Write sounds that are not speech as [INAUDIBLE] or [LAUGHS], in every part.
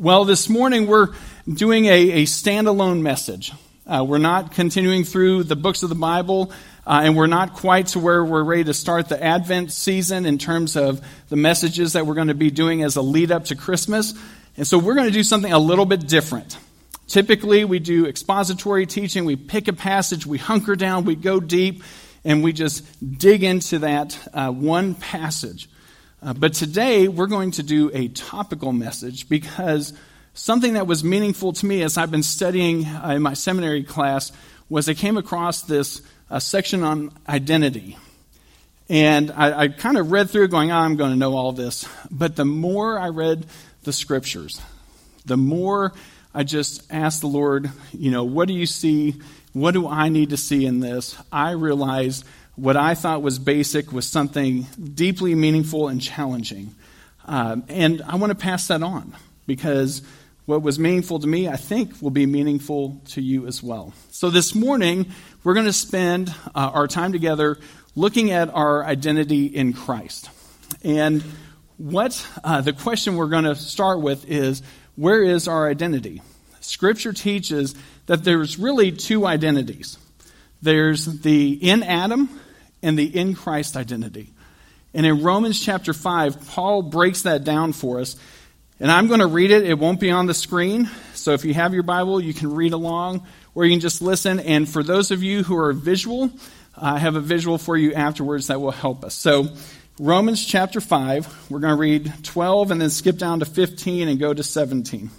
Well, this morning we're doing a, a standalone message. Uh, we're not continuing through the books of the Bible, uh, and we're not quite to where we're ready to start the Advent season in terms of the messages that we're going to be doing as a lead up to Christmas. And so we're going to do something a little bit different. Typically, we do expository teaching. We pick a passage, we hunker down, we go deep, and we just dig into that uh, one passage. Uh, but today, we're going to do a topical message because something that was meaningful to me as I've been studying uh, in my seminary class was I came across this uh, section on identity. And I, I kind of read through going, oh, I'm going to know all this. But the more I read the scriptures, the more I just asked the Lord, you know, what do you see? What do I need to see in this? I realized what I thought was basic was something deeply meaningful and challenging. Um, and I want to pass that on because what was meaningful to me, I think, will be meaningful to you as well. So this morning, we're going to spend uh, our time together looking at our identity in Christ. And what uh, the question we're going to start with is where is our identity? Scripture teaches that there's really two identities there's the in Adam and the in Christ identity. And in Romans chapter 5, Paul breaks that down for us. And I'm going to read it. It won't be on the screen. So if you have your Bible, you can read along or you can just listen. And for those of you who are visual, I have a visual for you afterwards that will help us. So, Romans chapter 5, we're going to read 12 and then skip down to 15 and go to 17.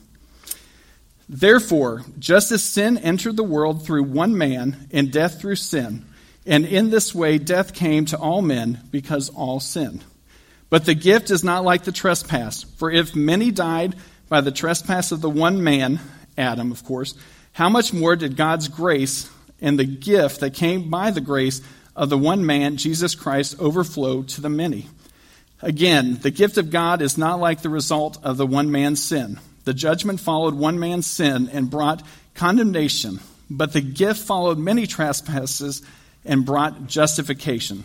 Therefore, just as sin entered the world through one man and death through sin, and in this way, death came to all men because all sinned. But the gift is not like the trespass. For if many died by the trespass of the one man, Adam, of course, how much more did God's grace and the gift that came by the grace of the one man, Jesus Christ, overflow to the many? Again, the gift of God is not like the result of the one man's sin. The judgment followed one man's sin and brought condemnation, but the gift followed many trespasses and brought justification.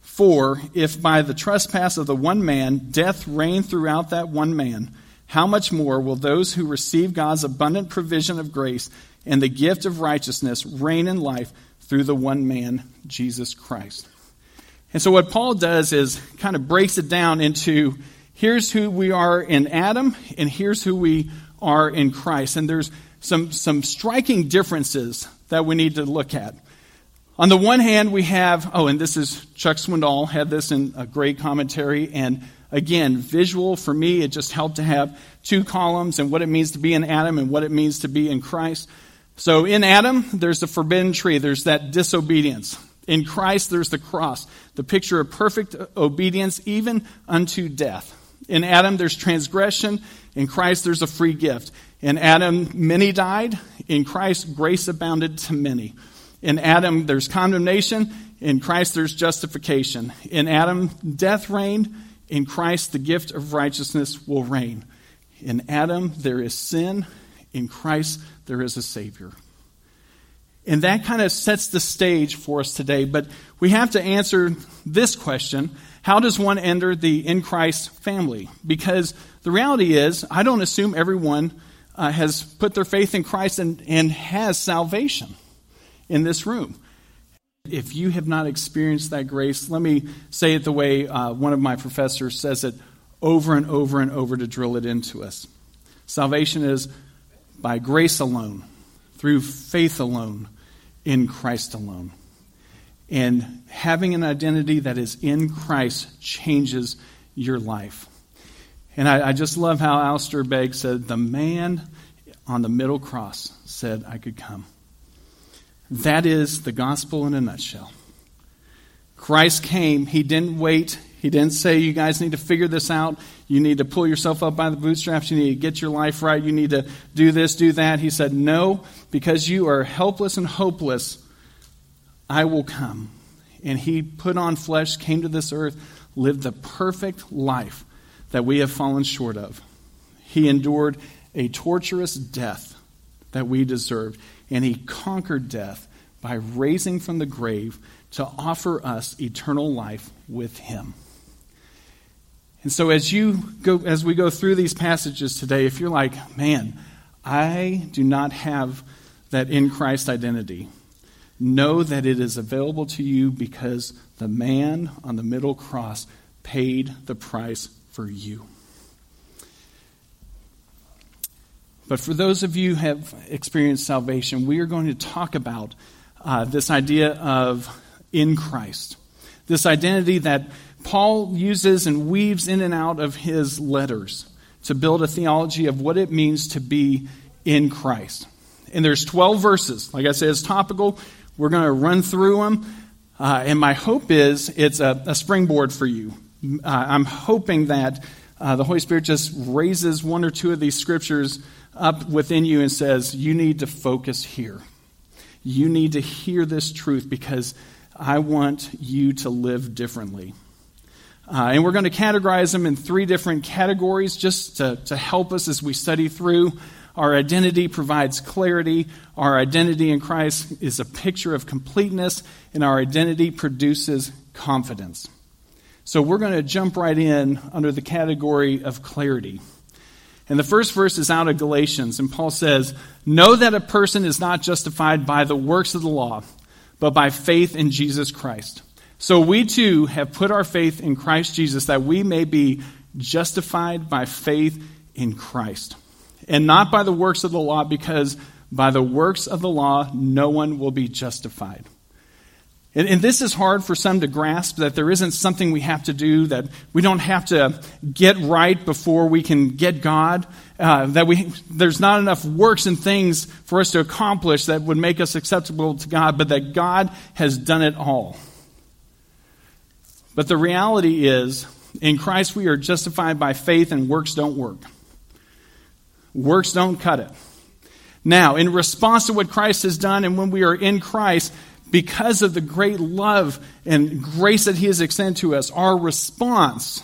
For if by the trespass of the one man death reigned throughout that one man, how much more will those who receive God's abundant provision of grace and the gift of righteousness reign in life through the one man, Jesus Christ? And so, what Paul does is kind of breaks it down into here's who we are in Adam, and here's who we are in Christ. And there's some, some striking differences that we need to look at. On the one hand, we have, oh, and this is Chuck Swindoll had this in a great commentary. And again, visual for me, it just helped to have two columns and what it means to be in Adam and what it means to be in Christ. So in Adam, there's the forbidden tree, there's that disobedience. In Christ, there's the cross, the picture of perfect obedience, even unto death. In Adam, there's transgression. In Christ, there's a free gift. In Adam, many died. In Christ, grace abounded to many. In Adam, there's condemnation. In Christ, there's justification. In Adam, death reigned. In Christ, the gift of righteousness will reign. In Adam, there is sin. In Christ, there is a Savior. And that kind of sets the stage for us today. But we have to answer this question How does one enter the in Christ family? Because the reality is, I don't assume everyone uh, has put their faith in Christ and, and has salvation in this room. If you have not experienced that grace, let me say it the way uh, one of my professors says it over and over and over to drill it into us. Salvation is by grace alone, through faith alone, in Christ alone. And having an identity that is in Christ changes your life. And I, I just love how Alistair Begg said, The man on the middle cross said, I could come. That is the gospel in a nutshell. Christ came. He didn't wait. He didn't say, You guys need to figure this out. You need to pull yourself up by the bootstraps. You need to get your life right. You need to do this, do that. He said, No, because you are helpless and hopeless, I will come. And he put on flesh, came to this earth, lived the perfect life that we have fallen short of. He endured a torturous death that we deserved and he conquered death by raising from the grave to offer us eternal life with him. And so as you go as we go through these passages today, if you're like, man, I do not have that in Christ identity, know that it is available to you because the man on the middle cross paid the price for you. But for those of you who have experienced salvation, we are going to talk about uh, this idea of in Christ. This identity that Paul uses and weaves in and out of his letters to build a theology of what it means to be in Christ. And there's 12 verses. Like I said, it's topical. We're going to run through them. Uh, and my hope is it's a, a springboard for you. Uh, I'm hoping that uh, the Holy Spirit just raises one or two of these scriptures up within you and says, You need to focus here. You need to hear this truth because I want you to live differently. Uh, and we're going to categorize them in three different categories just to, to help us as we study through. Our identity provides clarity. Our identity in Christ is a picture of completeness, and our identity produces confidence. So we're going to jump right in under the category of clarity. And the first verse is out of Galatians, and Paul says, Know that a person is not justified by the works of the law, but by faith in Jesus Christ. So we too have put our faith in Christ Jesus that we may be justified by faith in Christ, and not by the works of the law, because by the works of the law no one will be justified. And, and, this is hard for some to grasp that there isn't something we have to do, that we don't have to get right before we can get God, uh, that we, there's not enough works and things for us to accomplish that would make us acceptable to God, but that God has done it all. But the reality is, in Christ we are justified by faith and works don't work. Works don't cut it. Now, in response to what Christ has done and when we are in Christ, because of the great love and grace that He has extended to us, our response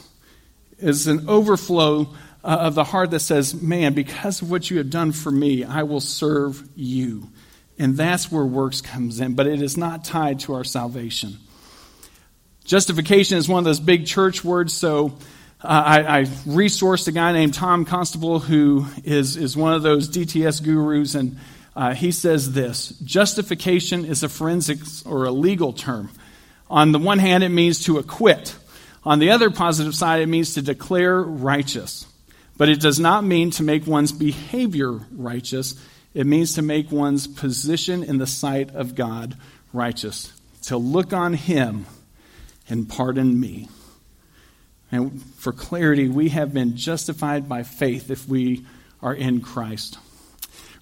is an overflow uh, of the heart that says, Man, because of what you have done for me, I will serve you. And that's where works comes in, but it is not tied to our salvation. Justification is one of those big church words, so uh, I, I, resourced a guy named Tom Constable who is, is one of those DTS gurus, and uh, he says this Justification is a forensics or a legal term. On the one hand, it means to acquit. On the other positive side, it means to declare righteous. But it does not mean to make one's behavior righteous. It means to make one's position in the sight of God righteous. To look on Him and pardon me. And for clarity, we have been justified by faith if we are in Christ.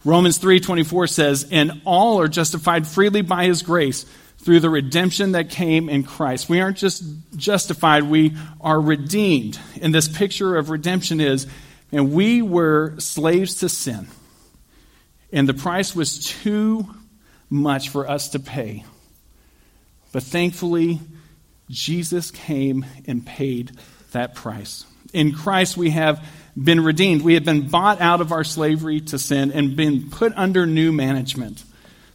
Romans 3:24 says, "And all are justified freely by his grace through the redemption that came in Christ." We aren't just justified, we are redeemed. And this picture of redemption is and we were slaves to sin. And the price was too much for us to pay. But thankfully, Jesus came and paid that price. In Christ, we have been redeemed. We have been bought out of our slavery to sin and been put under new management,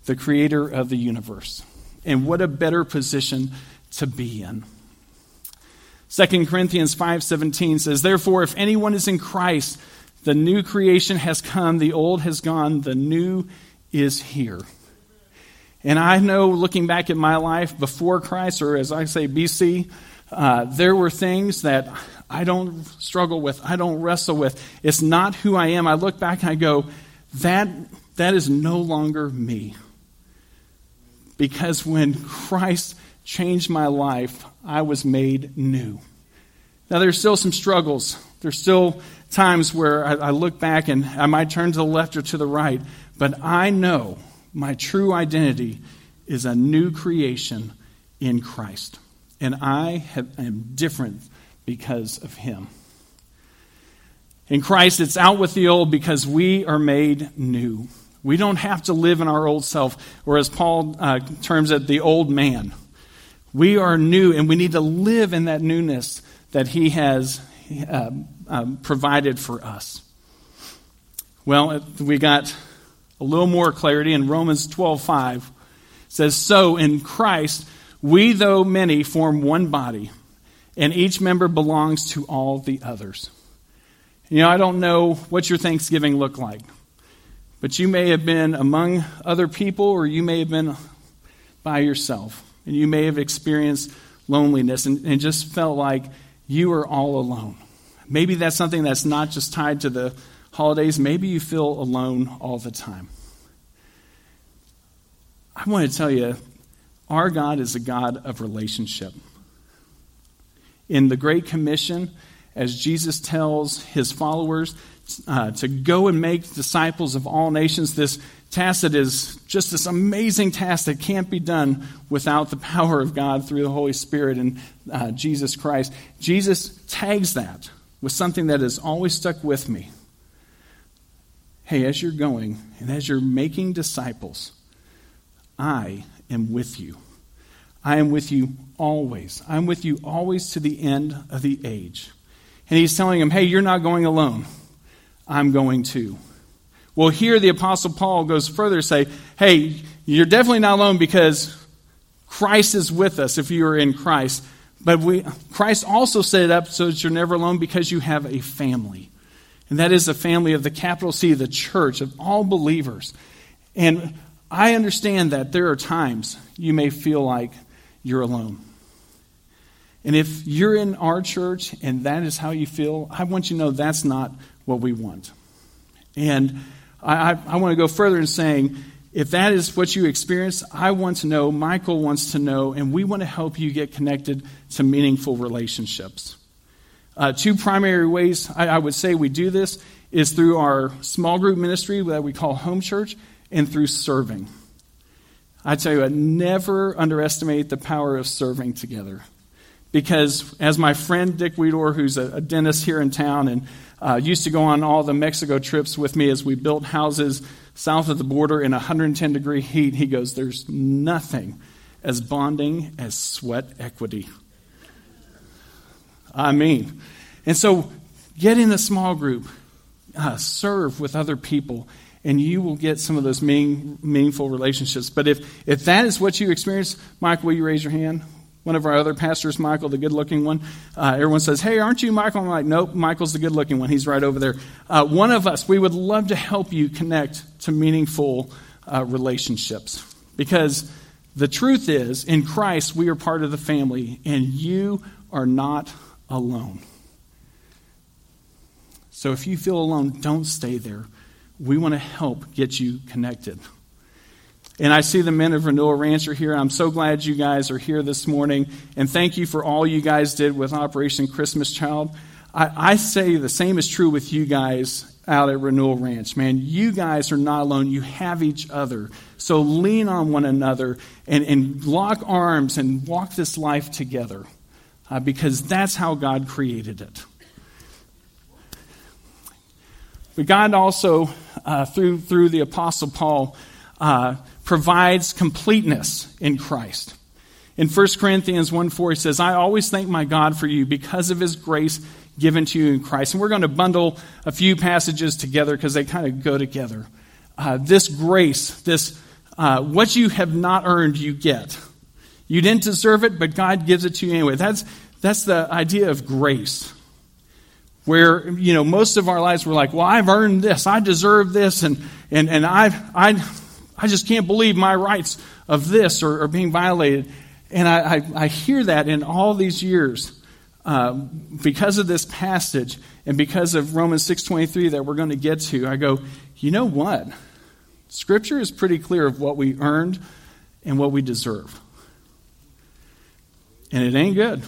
the creator of the universe. And what a better position to be in. 2 Corinthians 5:17 says, "Therefore if anyone is in Christ, the new creation has come, the old has gone, the new is here." And I know looking back at my life before Christ, or as I say, BC, uh, there were things that I don't struggle with, I don't wrestle with. It's not who I am. I look back and I go, that, that is no longer me. Because when Christ changed my life, I was made new. Now, there's still some struggles. There's still times where I, I look back and I might turn to the left or to the right, but I know my true identity is a new creation in Christ. And I have, am different because of him. In Christ, it's out with the old because we are made new. We don't have to live in our old self, or as Paul uh, terms it, the old man. We are new, and we need to live in that newness that he has uh, um, provided for us. Well, we got a little more clarity in Romans 12:5 says so in Christ we though many form one body and each member belongs to all the others. You know, I don't know what your Thanksgiving looked like, but you may have been among other people or you may have been by yourself, and you may have experienced loneliness and, and just felt like you are all alone. Maybe that's something that's not just tied to the holidays. Maybe you feel alone all the time. I want to tell you, our God is a God of relationship. In the Great Commission, as Jesus tells his followers uh, to go and make disciples of all nations, this task that is just this amazing task that can't be done without the power of God through the Holy Spirit and uh, Jesus Christ. Jesus tags that with something that has always stuck with me. Hey, as you're going and as you're making disciples, I am with you. I am with you always. I'm with you always to the end of the age. And he's telling him, hey, you're not going alone. I'm going too. Well, here the Apostle Paul goes further to say, hey, you're definitely not alone because Christ is with us if you are in Christ. But we, Christ also set it up so that you're never alone because you have a family. And that is the family of the capital C, the church, of all believers. And I understand that there are times you may feel like you're alone. And if you're in our church and that is how you feel, I want you to know that's not what we want. And I, I, I want to go further in saying, if that is what you experience, I want to know, Michael wants to know, and we want to help you get connected to meaningful relationships. Uh, two primary ways I, I, would say we do this is through our small group ministry that we call Home Church and through serving. I tell you, I never underestimate the power of serving together. Because as my friend Dick Weedor, who's a, a dentist here in town and uh, used to go on all the Mexico trips with me as we built houses south of the border in 110 degree heat. He goes, There's nothing as bonding as sweat equity. I mean, and so get in a small group, uh, serve with other people, and you will get some of those meaning, meaningful relationships. But if, if that is what you experience, Mike, will you raise your hand? One of our other pastors, Michael, the good looking one, uh, everyone says, Hey, aren't you Michael? I'm like, Nope, Michael's the good looking one. He's right over there. Uh, one of us, we would love to help you connect to meaningful uh, relationships. Because the truth is, in Christ, we are part of the family, and you are not alone. So if you feel alone, don't stay there. We want to help get you connected. And I see the men of Renewal Ranch are here. I'm so glad you guys are here this morning. And thank you for all you guys did with Operation Christmas Child. I, I say the same is true with you guys out at Renewal Ranch. Man, you guys are not alone. You have each other. So lean on one another and, and lock arms and walk this life together uh, because that's how God created it. But God also, uh, through, through the Apostle Paul, uh, provides completeness in Christ. In 1 Corinthians 1 4, he says, I always thank my God for you because of his grace given to you in Christ. And we're going to bundle a few passages together because they kind of go together. Uh, this grace, this uh, what you have not earned, you get. You didn't deserve it, but God gives it to you anyway. That's that's the idea of grace. Where, you know, most of our lives we're like, well, I've earned this, I deserve this, and and, and I've I I just can't believe my rights of this are, are being violated. And I, I, I, hear that in all these years uh, because of this passage and because of Romans 6.23 that we're going to get to. I go, you know what? Scripture is pretty clear of what we earned and what we deserve. And it ain't good.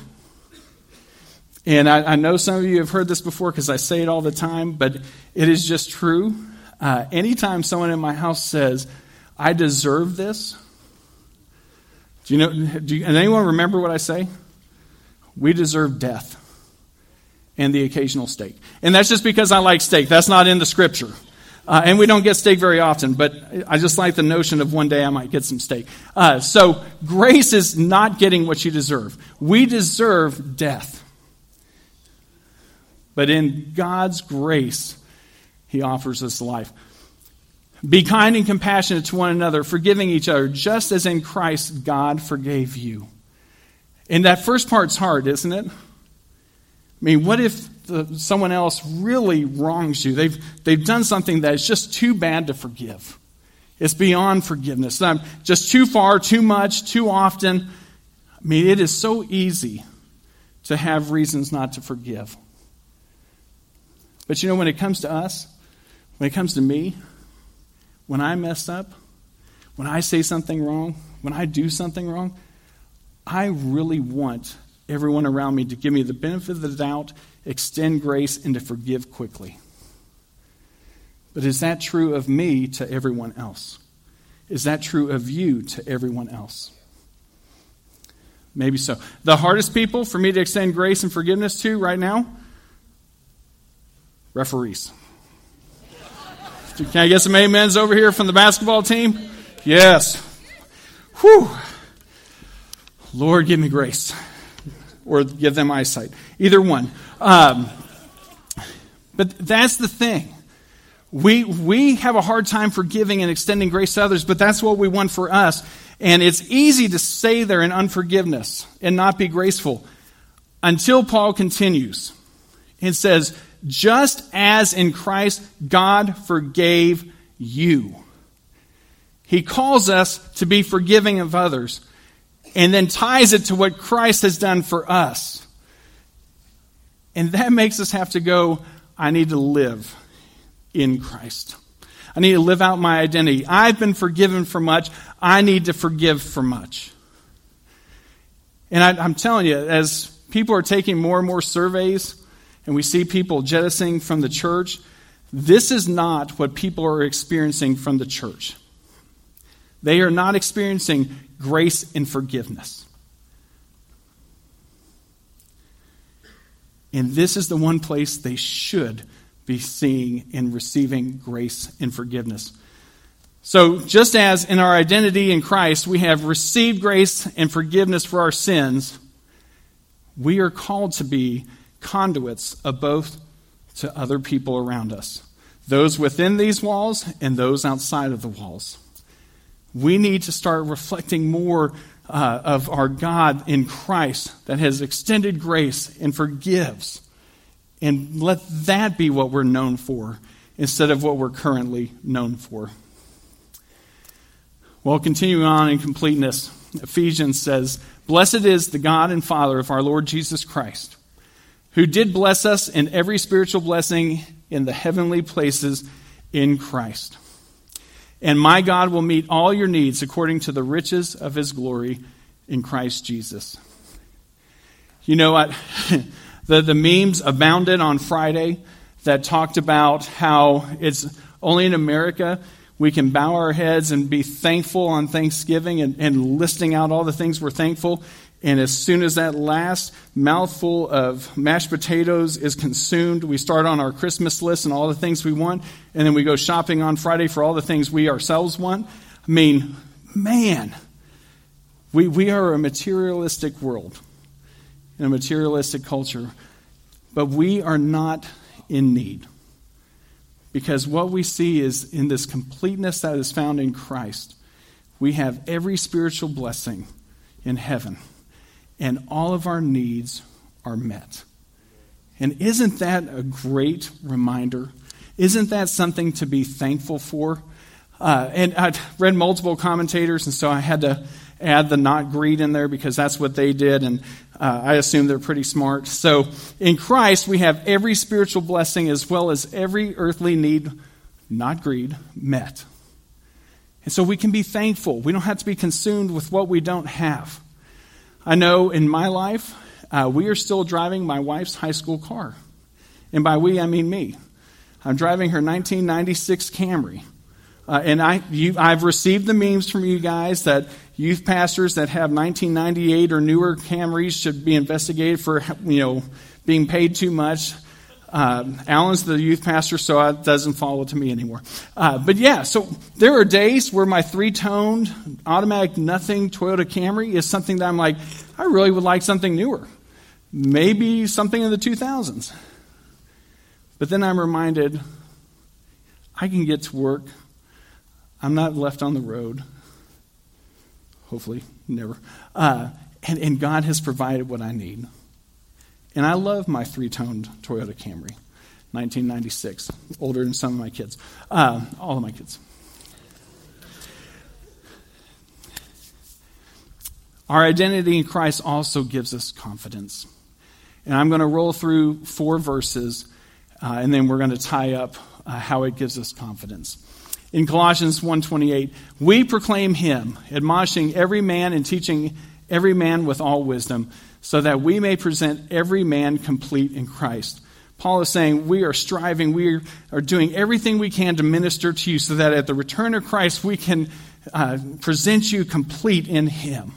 And I, I know some of you have heard this before because I say it all the time, but it is just true. Uh, anytime someone in my house says, I deserve this. Do you know? Do you, anyone remember what I say? We deserve death and the occasional steak. And that's just because I like steak. That's not in the scripture. Uh, and we don't get steak very often, but I just like the notion of one day I might get some steak. Uh, so grace is not getting what you deserve. We deserve death. But in God's grace, He offers us life. Be kind and compassionate to one another, forgiving each other, just as in Christ God forgave you. And that first part's hard, isn't it? I mean, what if the, someone else really wrongs you? They've, they've done something that is just too bad to forgive. It's beyond forgiveness. I'm just too far, too much, too often. I mean, it is so easy to have reasons not to forgive. But you know, when it comes to us, when it comes to me, when I mess up, when I say something wrong, when I do something wrong, I really want everyone around me to give me the benefit of the doubt, extend grace, and to forgive quickly. But is that true of me to everyone else? Is that true of you to everyone else? Maybe so. The hardest people for me to extend grace and forgiveness to right now? Referees. Can I get some amens over here from the basketball team? Yes. Whew. Lord, give me grace. Or give them eyesight. Either one. Um, but that's the thing. We, we have a hard time forgiving and extending grace to others, but that's what we want for us. And it's easy to stay there in unforgiveness and not be graceful until Paul continues and says, just as in Christ God forgave you. He calls us to be forgiving of others and then ties it to what Christ has done for us. And that makes us have to go, I need to live in Christ. I need to live out my identity. I've been forgiven for much. I need to forgive for much. And I, am telling you, as people are taking more and more surveys and we see people jettisoning from the church, this is not what people are experiencing from the church. They are not experiencing grace and forgiveness. And this is the one place they should be seeing and receiving grace and forgiveness. So, just as in our identity in Christ, we have received grace and forgiveness for our sins, we are called to be conduits of both to other people around us, those within these walls and those outside of the walls. We need to start reflecting more uh, of our God in Christ that has extended grace and forgives. And let that be what we're known for instead of what we're currently known for. Well, continuing on in completeness, Ephesians says, Blessed is the God and Father of our Lord Jesus Christ, who did bless us in every spiritual blessing in the heavenly places in Christ and my God will meet all your needs according to the riches of his glory in Christ Jesus. You know what? [LAUGHS] the, the memes abounded on Friday that talked about how it's only in America we can bow our heads and be thankful on Thanksgiving and, and listing out all the things we're thankful. And as soon as that last mouthful of mashed potatoes is consumed, we start on our Christmas list and all the things we want. And then we go shopping on Friday for all the things we ourselves want. I mean, man, we, we are a materialistic world, in a materialistic culture. But we are not in need. Because what we see is in this completeness that is found in Christ, we have every spiritual blessing in heaven and all of our needs are met. And isn't that a great reminder? Isn't that something to be thankful for? Uh, and I've read multiple commentators, and so I had to add the not greed in there because that's what they did, and uh, I assume they're pretty smart. So in Christ, we have every spiritual blessing as well as every earthly need, not greed, met. And so we can be thankful. We don't have to be consumed with what we don't have. I know in my life, uh, we are still driving my wife's high school car. And by we, I mean me. I'm driving her 1996 Camry. Uh, and I, you, I've received the memes from you guys that youth pastors that have 1998 or newer Camrys should be investigated for, you know, being paid too much. Uh, Alan's the youth pastor, so it doesn't follow to me anymore. Uh, but yeah, so there are days where my three toned automatic nothing Toyota Camry is something that I'm like, I really would like something newer. Maybe something in the 2000s. But then I'm reminded I can get to work. I'm not left on the road. Hopefully, never. Uh, and, and God has provided what I need. And I love my three toned Toyota Camry, 1996, older than some of my kids, uh, all of my kids. Our identity in Christ also gives us confidence. And I'm going to roll through four verses, uh, and then we're going to tie up uh, how it gives us confidence. In Colossians 1:28, we proclaim him, admonishing every man and teaching every man with all wisdom, so that we may present every man complete in Christ. Paul is saying we are striving, we are doing everything we can to minister to you so that at the return of Christ we can uh, present you complete in him.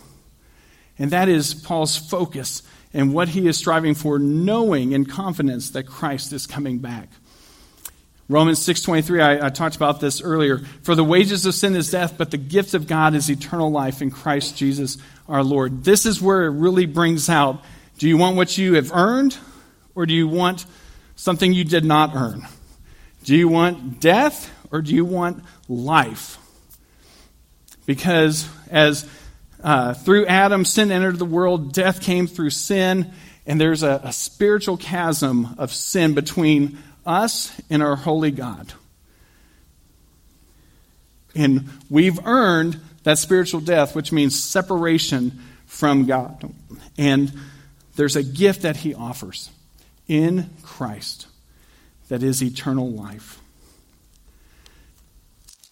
And that is Paul's focus and what he is striving for, knowing in confidence that Christ is coming back. Romans 6.23, I, I talked about this earlier. For the wages of sin is death, but the gift of God is eternal life in Christ Jesus our Lord. This is where it really brings out, do you want what you have earned, or do you want something you did not earn? Do you want death, or do you want life? Because as uh, through Adam, sin entered the world, death came through sin, and there's a, a spiritual chasm of sin between us and our holy God. And we've earned that spiritual death, which means separation from God. And there's a gift that He offers in Christ that is eternal life.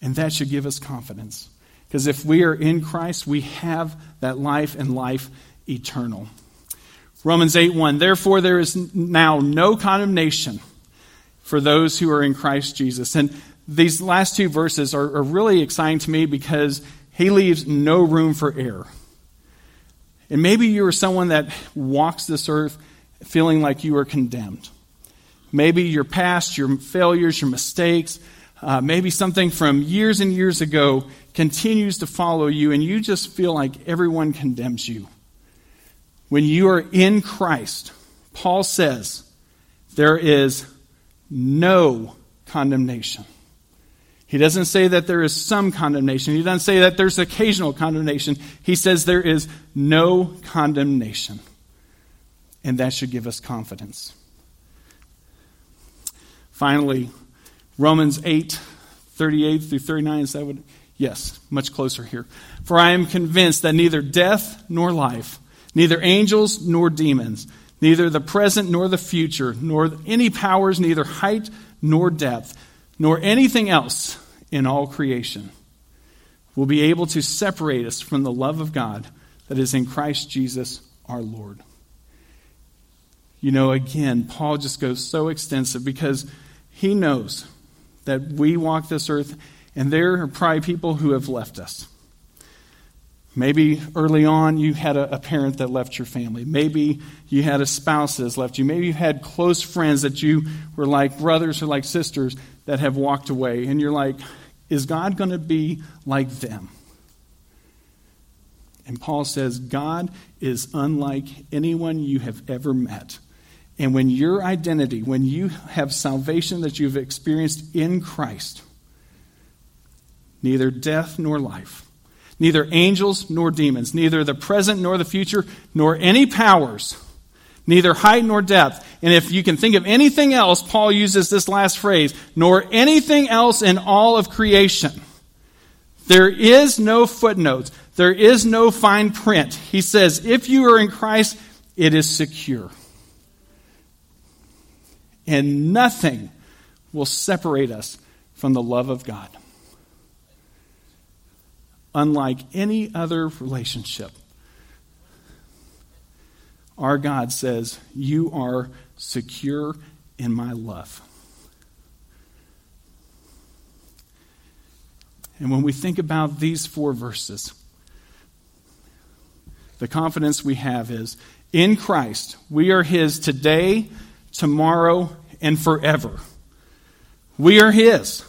And that should give us confidence. Because if we are in Christ, we have that life and life eternal. Romans 8 1. Therefore, there is now no condemnation for those who are in Christ Jesus. And these last two verses are, are really exciting to me because he leaves no room for error. And maybe you are someone that walks this earth feeling like you are condemned. Maybe your past, your failures, your mistakes, uh, maybe something from years and years ago continues to follow you, and you just feel like everyone condemns you. When you are in Christ, Paul says, there is no condemnation. He doesn't say that there is some condemnation. He doesn't say that there's occasional condemnation. He says there is no condemnation. And that should give us confidence. Finally, Romans 8, 38 through 39, is that what? Yes, much closer here. For I am convinced that neither death nor life, neither angels nor demons, neither the present nor the future, nor any powers, neither height nor depth, nor anything else in all creation will be able to separate us from the love of God that is in Christ Jesus our Lord. You know, again, Paul just goes so extensive because he knows that we walk this earth and there are probably people who have left us. Maybe early on you had a, a, parent that left your family. Maybe you had a spouse that has left you. Maybe you had close friends that you were like brothers or like sisters that have walked away. And you're like, is God going to be like them? And Paul says, God is unlike anyone you have ever met. And when your identity, when you have salvation that you've experienced in Christ, neither death nor life, neither angels nor demons, neither the present nor the future, nor any powers, neither height nor depth. And if you can think of anything else, Paul uses this last phrase, nor anything else in all of creation. There is no footnotes. There is no fine print. He says, if you are in Christ, it is secure. And nothing will separate us from the love of God unlike any other relationship. Our God says, You are secure in my love. And when we think about these four verses, the confidence we have is in Christ, we are His today, tomorrow, and forever. We are His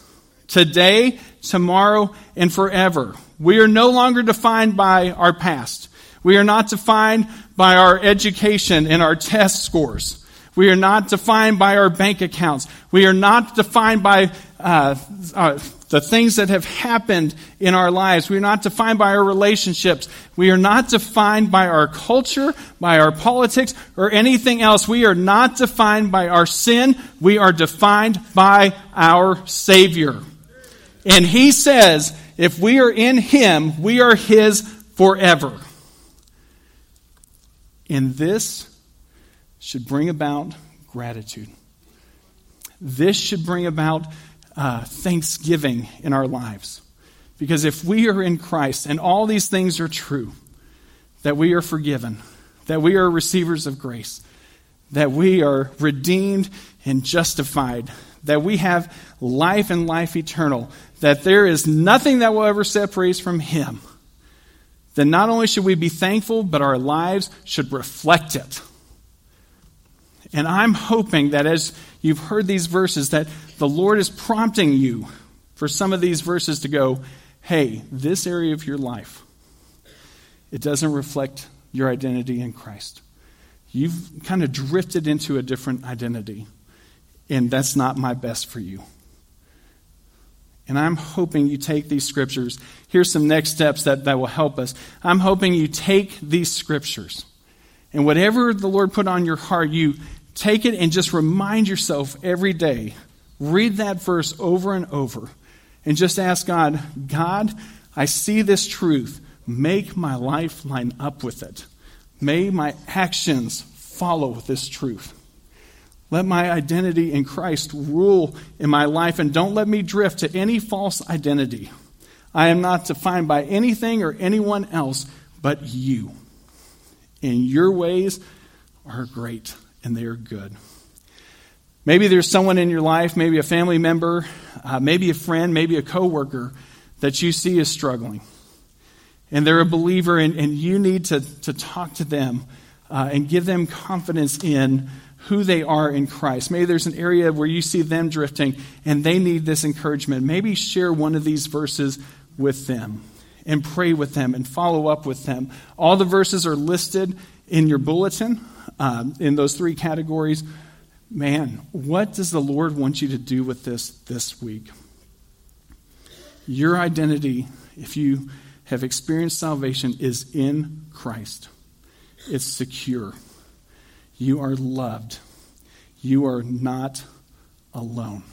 today, tomorrow, and forever. We are no longer defined by our past. We are not defined by our education and our test scores. We are not defined by our bank accounts. We are not defined by uh, uh, the things that have happened in our lives. We are not defined by our relationships. We are not defined by our culture, by our politics, or anything else. We are not defined by our sin. We are defined by our Savior. And He says, if we are in Him, we are His forever. And this should bring about gratitude. This should bring about uh, thanksgiving in our lives. Because if we are in Christ and all these things are true, that we are forgiven, that we are receivers of grace, that we are redeemed and justified, that we have life and life eternal, that there is nothing that will ever separate us from Him, then not only should we be thankful, but our lives should reflect it. And I'm hoping that as you've heard these verses, that the Lord is prompting you for some of these verses to go, hey, this area of your life, it doesn't reflect your identity in Christ. You've kind of drifted into a different identity, and that's not my best for you. And I'm hoping you take these scriptures. Here's some next steps that, that will help us. I'm hoping you take these scriptures, and whatever the Lord put on your heart, you Take it and just remind yourself every day. Read that verse over and over and just ask God, God, I see this truth. Make my life line up with it. May my actions follow this truth. Let my identity in Christ rule in my life and don't let me drift to any false identity. I am not defined by anything or anyone else but you. And your ways are great and they are good. Maybe there's someone in your life, maybe a family member, uh, maybe a friend, maybe a coworker that you see is struggling. And they're a believer, and, and you need to, to talk to them uh, and give them confidence in who they are in Christ. Maybe there's an area where you see them drifting and they need this encouragement. Maybe share one of these verses with them and pray with them and follow up with them. All the verses are listed in your bulletin um, in those three categories. Man, what does the Lord want you to do with this this week? Your identity, if you have experienced salvation, is in Christ. It's secure. You are loved. You are not alone.